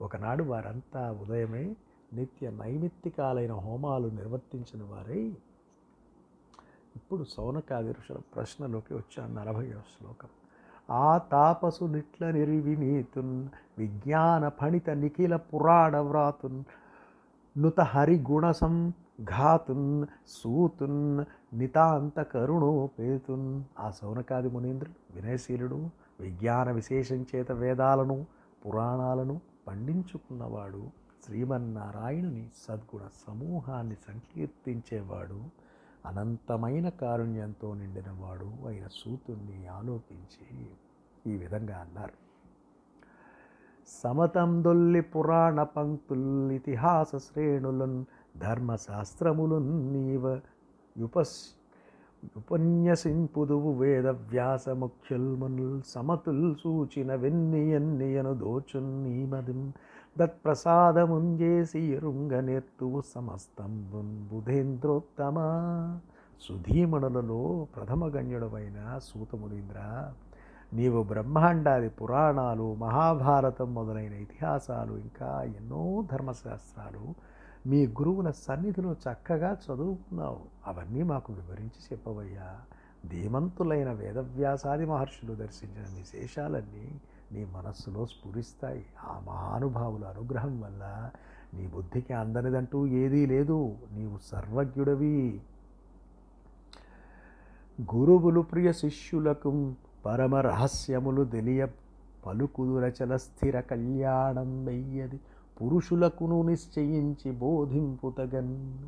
ఒకనాడు వారంతా ఉదయమే నిత్య నైమిత్తికాలైన హోమాలు నిర్వర్తించిన వారై ఇప్పుడు సౌనకాది ఋషుల ప్రశ్నలోకి వచ్చాను నలభైవ శ్లోకం. ఆ తాపసు నిట్ల నిర్వినీతున్ విజ్ఞాన ఫణిత నిఖిల పురాణ వ్రాతున్ నుత హరిగుణసం ఘాతున్ సూతున్ నితాంత కరుణోపేతున్ ఆ సౌనకాది మునీంద్రుడు వినయశీలుడు విజ్ఞాన విశేషం చేత వేదాలను పురాణాలను పండించుకున్నవాడు శ్రీమన్నారాయణుని సద్గుణ సమూహాన్ని సంకీర్తించేవాడు అనంతమైన కారుణ్యంతో నిండినవాడు అయిన సూతుణ్ణి ఆలోకించి ఈ విధంగా అన్నారు. సమతం దొల్లి పురాణ పంక్తుల్ ఇతిహాస శ్రేణులన్ ధర్మశాస్త్రములున్ నీవ యుపస్ ఉపన్యసింపుదువు వేద వ్యాస ముఖ్యుల్ మునుల్ సమతుల్ సూచిన వెన్నియన్నియను దోచున్ నీమదిం దత్ప్రసాదముంజేసి ఎరుంగ నేర్తువు సమస్తంబున్ బుధేంద్రోత్తమ. సుధీమణులలో ప్రథమ గణ్యుడమైన సూతమునీంద్ర నీవు బ్రహ్మాండాది పురాణాలు మహాభారతం మొదలైన ఇతిహాసాలు ఇంకా ఎన్నో ధర్మశాస్త్రాలు మీ గురువుల సన్నిధిలో చక్కగా చదువుకున్నావు. అవన్నీ మాకు వివరించి చెప్పవయ్యా. ధీమంతులైన వేదవ్యాసాది మహర్షులు దర్శించిన విశేషాలన్నీ నీ మనస్సులో స్ఫురిస్తాయి. ఆ మహానుభావుల అనుగ్రహం వల్ల నీ బుద్ధికి అందనిదంటూ ఏదీ లేదు. నీవు సర్వజ్ఞుడవి. గురువులు ప్రియ శిష్యులకు పరమ రహస్యములు తెలియ పలుకుదురచల స్థిర కళ్యాణం వెయ్యది. పురుషులకును నిశ్చయించి బోధింపుతగన్.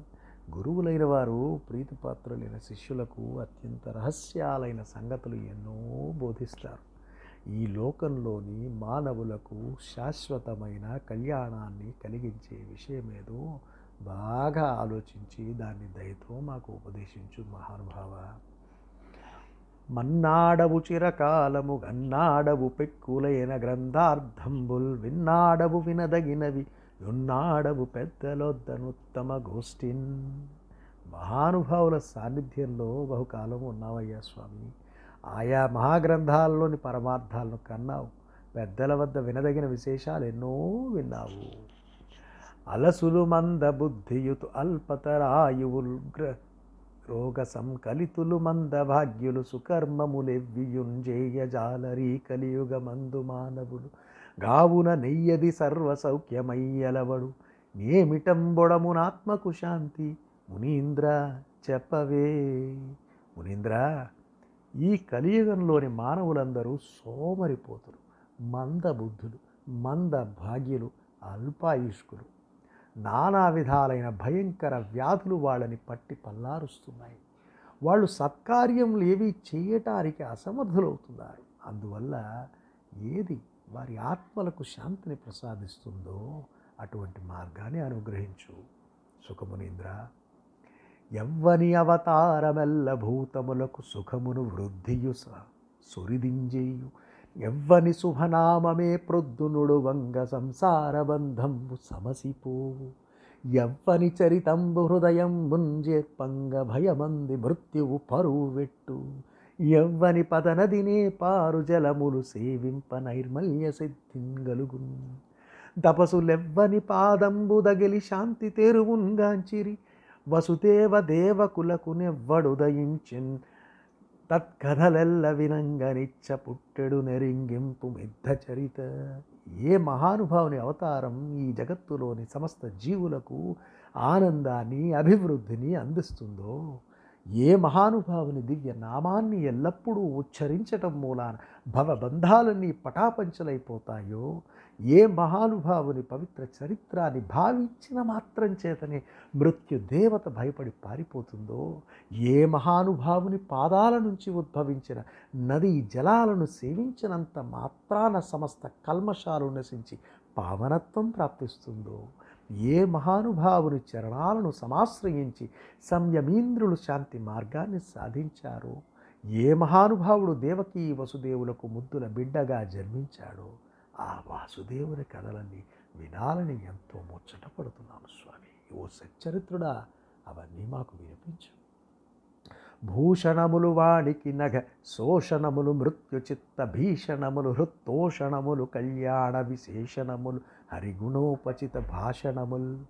గురువులైన వారు ప్రీతిపాత్రులైన శిష్యులకు అత్యంత రహస్యాలైన సంగతులు ఎన్నో బోధిస్తారు. ఈ లోకంలోని మానవులకు శాశ్వతమైన కళ్యాణాన్ని కలిగించే విషయమేదో బాగా ఆలోచించి దాన్ని దయతో మాకు ఉపదేశించు మహానుభావ. మన్నాడవు చిరకాలము గన్నాడవు పెక్కులైన గ్రంథార్థంబుల్ విన్నాడవు వినదగినవి ఉన్నాడవు పెద్దలొద్దనుత్తమ గోష్ఠిన్. మహానుభావుల సాన్నిధ్యంలో బహుకాలం ఉన్నావయ్యా స్వామి. ఆయా మహాగ్రంథాల్లోని పరమార్థాలను కన్నావు. పెద్దల వద్ద వినదగిన విశేషాలు ఎన్నో విన్నావు. అలసులు మంద బుద్ధియుతు అల్పతరాయువుల్ గ్ర రోగ సంకలితులు మంద భాగ్యులు సుకర్మములెవ్వియుంజేయ జాలరీ కలియుగ మందు మానవులు గావున నెయ్యది సర్వ సౌఖ్యమయ్యలవడు నేమిటంబొడమునాత్మకు శాంతి మునీంద్ర చెప్పవే. మునీంద్ర ఈ కలియుగంలోని మానవులందరూ సోమరిపోతులు మంద బుద్ధులు మంద భాగ్యులు అల్పాయుష్కులు. నానా విధాలైన భయంకర వ్యాధులు వాళ్ళని పట్టి పల్లారుస్తున్నాయి. వాళ్ళు సత్కార్యములు ఏవి చేయటానికి అసమర్థులవుతున్నారు. అందువల్ల ఏది వారి ఆత్మలకు శాంతిని ప్రసాదిస్తుందో అటువంటి మార్గాన్ని అనుగ్రహించు. సుఖమునీంద్ర ఎవ్వని అవతారమెల్ల భూతములకు సుఖమును వృద్ధియు స- సురిదింజేయు. ఎవ్వని శుభనామమే ప్రొద్దునుడు వంగ సంసార బంధంబు సమసిపోవు ఎవ్వని చరితంబు హృదయం ముంజేర్పంగ భయమంది మృత్యువు పరువు వెట్టు ఎవ్వని పదనదినే పారు జలములు సేవింప నైర్మల్య సిద్ధింగలుగున్. తపసులెవ్వని పాదంబు దగిలి శాంతి తెరువున్గాంచిరి వసుదేవ దేవకులకు నెవ్వడుదయించిన్ తత్కథలెల్ల వినంగనిచ్చ పుట్టెడు నెరింగింపు మిద్ధ చరిత. ఏ మహానుభావుని అవతారం ఈ జగత్తులోని సమస్త జీవులకు ఆనందాన్ని అభివృద్ధిని అందిస్తుందో? ఏ మహానుభావుని దివ్య నామాన్ని ఎల్లప్పుడూ ఉచ్చరించటం మూలాన భవబంధాలన్నీ పటాపంచలైపోతాయో? ఏ మహానుభావుని పవిత్ర చరిత్రాన్ని భావించిన మాత్రం చేతనే మృత్యు దేవత భయపడి పారిపోతుందో ఏ మహానుభావుని పాదాల నుంచి ఉద్భవించిన నదీ జలాలను సేవించినంత మాత్రాన సమస్త కల్మషాలు నశించి పావనత్వం ప్రాప్తిస్తుందో ఏ మహానుభావుని చరణాలను సమాశ్రయించి సంయమీంద్రులు శాంతి మార్గాన్ని సాధించారో ఏ మహానుభావుడు దేవకీ వసుదేవులకు ముద్దుల బిడ్డగా జన్మించాడో ఆ వాసుదేవుని కథలన్నీ వినాలని ఎంతో ముచ్చట పడుతున్నాను స్వామి. ఓ సచ్చరిత్రుడా అవన్నీ మాకు వినిపించు. భూషణములు వాడికి నగ శోషణములు మృత్యుచిత్త భీషణములు హృత్తోషణములు కళ్యాణ విశేషణములు హరిగుణోపచిత భాషణములు.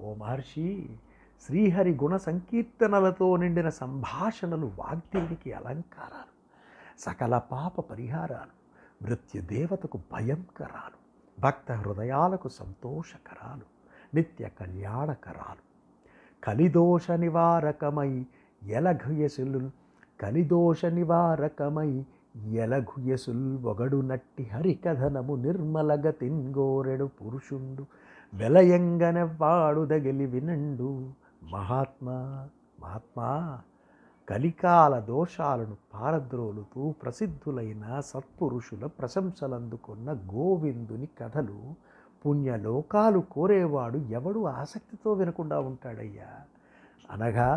ఓ మహర్షి శ్రీహరి గుణ సంకీర్తనలతో నిండిన సంభాషణలు వాగ్దేవికి అలంకారాలు సకల పాప పరిహారాలు. మృత్యుదేవతకు భయంకరాలు భక్త హృదయాలకు సంతోషకరాలు నిత్య కళ్యాణకరాలు కలిదోష నివారకమై ఎలఘుయసులు కలిదోష నివారకమై ఎలఘుయసుల్ ఒగడు నట్టి హరికథనము నిర్మలగతిన్గోరెడు పురుషుండు వెలయంగనెవ్వాడు దగిలి వినండు మహాత్మా మహాత్మా. కలికాల దోషాలను పారద్రోలుతూ ప్రసిద్ధులైన సత్పురుషుల ప్రశంసలందుకున్న గోవిందుని కథలు పుణ్యలోకాలు కోరేవాడు ఎవడు ఆసక్తితో వినకుండా ఉంటాడయ్యా. అనగా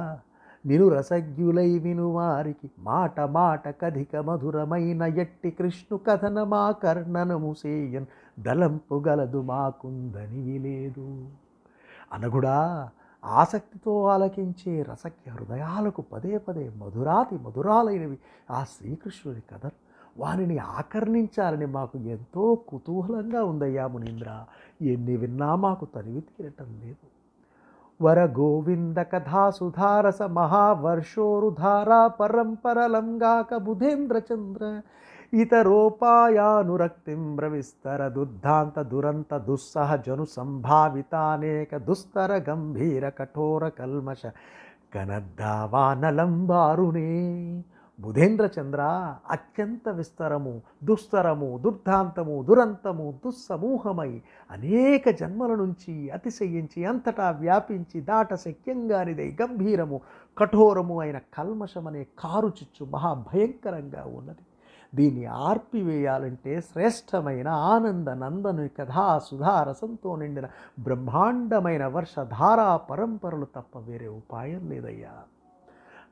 నిను రసజ్ఞులై వినువారికి మాట మాట కధిక మధురమైన ఎట్టి కృష్ణు కథన మా కర్ణనము సేయన్ దలంపు గలదు మాకుందని లేదు అనగుడా ఆసక్తితో ఆలకించే రసక్య హృదయాలకు పదే పదే మధురాతి మధురాలైనవి ఆ శ్రీకృష్ణుని కథలు. వారిని ఆకర్ణించాలని మాకు ఎంతో కుతూహలంగా ఉందయ్యా మునీంద్ర. ఎన్ని విన్నా మాకు తనివి తీరటం లేదు. వర గోవింద కథా సుధారస మహావర్షోరుధారా పరంపరలంగాక బుధేంద్రచంద్ర. ఇతరోపాయానురక్తిం బ్రవిస్తర దుర్ధాంత దురంత దుస్సహ జను సంభావితానేక దుస్తర గంభీర కఠోర కల్మష కనద్దావానలంబారునే బుధేంద్రచంద్ర అత్యంత విస్తరము దుస్తరము దుర్ధాంతము దురంతము దుస్సమూహమై అనేక జన్మల నుంచి అతిశయించి అంతటా వ్యాపించి దాట శక్యంగానిదై గంభీరము కఠోరము అయిన కల్మషమనే కారు చిచ్చు మహాభయంకరంగా ఉన్నది. దీన్ని ఆర్పివేయాలంటే శ్రేష్టమైన ఆనంద నందను కథా సుధా రసంతో నిండిన బ్రహ్మాండమైన వర్షధారా పరంపరలు తప్ప వేరే ఉపాయం లేదయ్యా.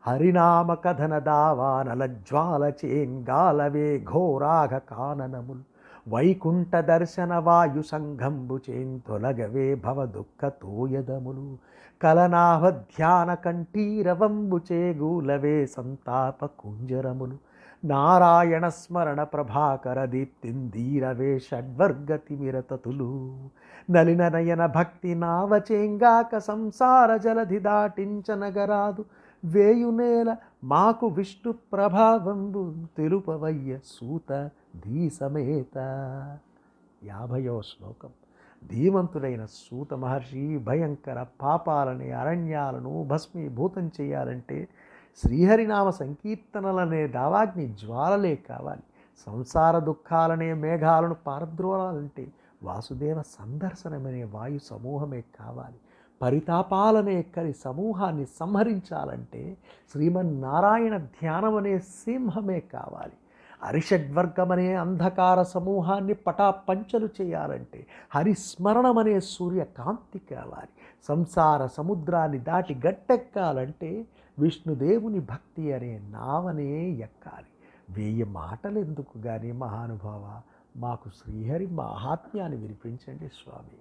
హరినామ కథన దావానల జ్వాల చేంగాలవే ఘోరాఘ కాననములు. వైకుంఠ దర్శన వాయు సంఘంబు చేంతొలగవే భవ దుఃఖ తోయదములు. కలనాభ ధ్యాన కంఠీరవంబు చేగూలవే సంతాప కుంజరములు. నారాయణ స్మరణ ప్రభాకర దీప్తిందీరవే షడ్వర్గతిమిరతతులు నలిన నయన భక్తి నావచేంగాక సంసార జలధి దాటించనగరాదు వేయునేల మాకు విష్ణు ప్రభావంబు తెలుపవయ్య సూత ధీసమేత. యాభయో శ్లోకం. ధీమంతుడైన సూత మహర్షి భయంకర పాపాలని అరణ్యాలను భస్మీభూతం చేయాలంటే శ్రీహరినామ సంకీర్తనలనే దావాగ్ని జ్వాలలే కావాలి. సంసార దుఃఖాలనే మేఘాలను పారద్రోలాలంటే వాసుదేవ సందర్శనమనే వాయు సమూహమే కావాలి. పరితాపాలనే కలి సమూహాన్ని సంహరించాలంటే శ్రీమన్నారాయణ ధ్యానమనే సింహమే కావాలి. అరిషడ్వర్గమనే అంధకార సమూహాన్ని పటాపంచలు చేయాలంటే హరిస్మరణమనే సూర్యకాంతి కావాలి. సంసార సముద్రాన్ని దాటి గట్టెక్కాలంటే విష్ణుదేవుని భక్తి అనే నావనే ఎక్కాలి. వెయ్యి మాటలు ఎందుకు కానీ మహానుభావ? మాకు శ్రీహరి మహాత్మ్యాన్ని వినిపించండి స్వామి.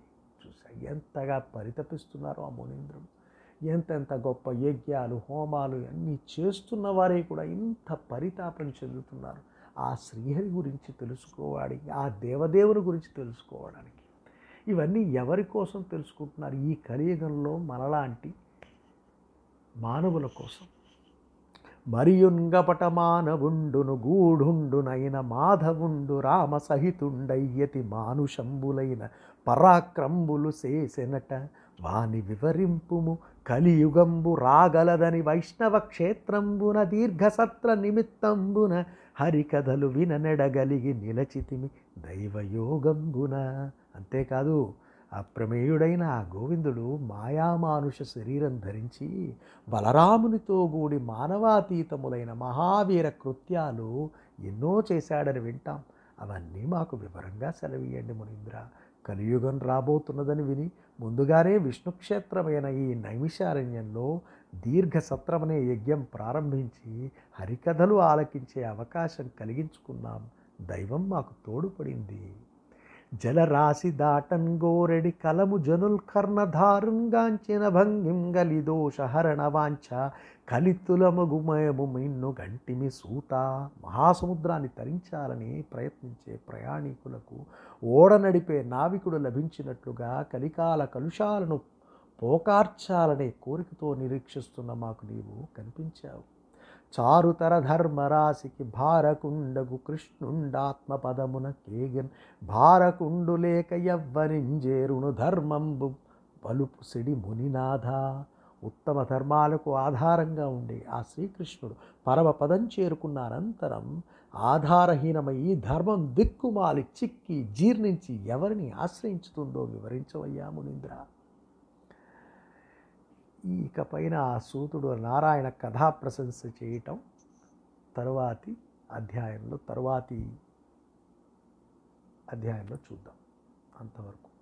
చూసా ఎంతగా పరితపిస్తున్నారో ఆ మునీంద్రుడు. ఎంతెంత గొప్ప యజ్ఞాలు హోమాలు అన్నీ చేస్తున్న వారే కూడా ఇంత పరితాపం చెందుతున్నారు. ఆ శ్రీహరి గురించి తెలుసుకోవాలి ఆ దేవదేవుని గురించి తెలుసుకోవడానికి. ఇవన్నీ ఎవరి కోసం తెలుసుకుంటున్నారు? ఈ కలియుగంలో మనలాంటి మానవుల కోసం. మరియుంగపట మానవుండును గూఢుండునైన మాధవుండు రామ సహితుండయ్యతి మానుషంబులైన పరాక్రంబులు చేసెనట వాని వివరింపుము. కలియుగంబు రాగలదని వైష్ణవ క్షేత్రంబున దీర్ఘసత్ర నిమిత్తంబున హరికథలు విననెడగలిగి నిలచితిమి దైవయోగంబున. అంతేకాదు అప్రమేయుడైన ఆ గోవిందుడు మాయామానుష శరీరం ధరించి బలరామునితో కూడి మానవాతీతములైన మహావీర కృత్యాలు ఎన్నో చేశాడని వింటాం. అవన్నీ మాకు వివరంగా సెలవీయండి మునీంద్ర. కలియుగం రాబోతున్నదని విని ముందుగానే విష్ణుక్షేత్రమైన ఈ నైమిషారణ్యంలో దీర్ఘ సత్రమనే యజ్ఞం ప్రారంభించి హరికథలు ఆలకించే అవకాశం కలిగించుకున్నాం. దైవం మాకు తోడుపడింది. జలరాశి దాటన్ గోరెడి కలము జనుల్ కర్ణధారుంగాంచిన భంగిం గలిదోష హరణ వాంఛ. కలితులమగుమయము మిన్ను గంటిమి సూత. మహాసముద్రాన్ని తరించాలని ప్రయత్నించే ప్రయాణికులకు ఓడ నడిపే నావికుడు లభించినట్లుగా కలికాల కలుషాలను పోకార్చాలనే కోరికతో నిరీక్షిస్తున్న మాకు నీవు కనిపించావు. చారుతర ధర్మరాశికి భారకుండగు కృష్ణుండాత్మ పదమున కేగన్. భారకుండు లేక ఎవ్వరింజేరును ధర్మంబు పలుపు సిడి మునినాథ. ఉత్తమ ధర్మాలకు ఆధారంగా ఉండే ఆ శ్రీకృష్ణుడు పరమ పదం చేరుకున్న అనంతరం ఆధారహీనమై ఈ ధర్మం దిక్కుమాలి చిక్కి జీర్ణించి ఎవరిని ఆశ్రయించుతుందో వివరించవయ్యా మునీంద్ర. ఇకపైన ఆ సూతుడు నారాయణ కథా ప్రశంస చేయటం తరువాతి అధ్యాయంలో తరువాతి అధ్యాయంలో చూద్దాం అంతవరకు.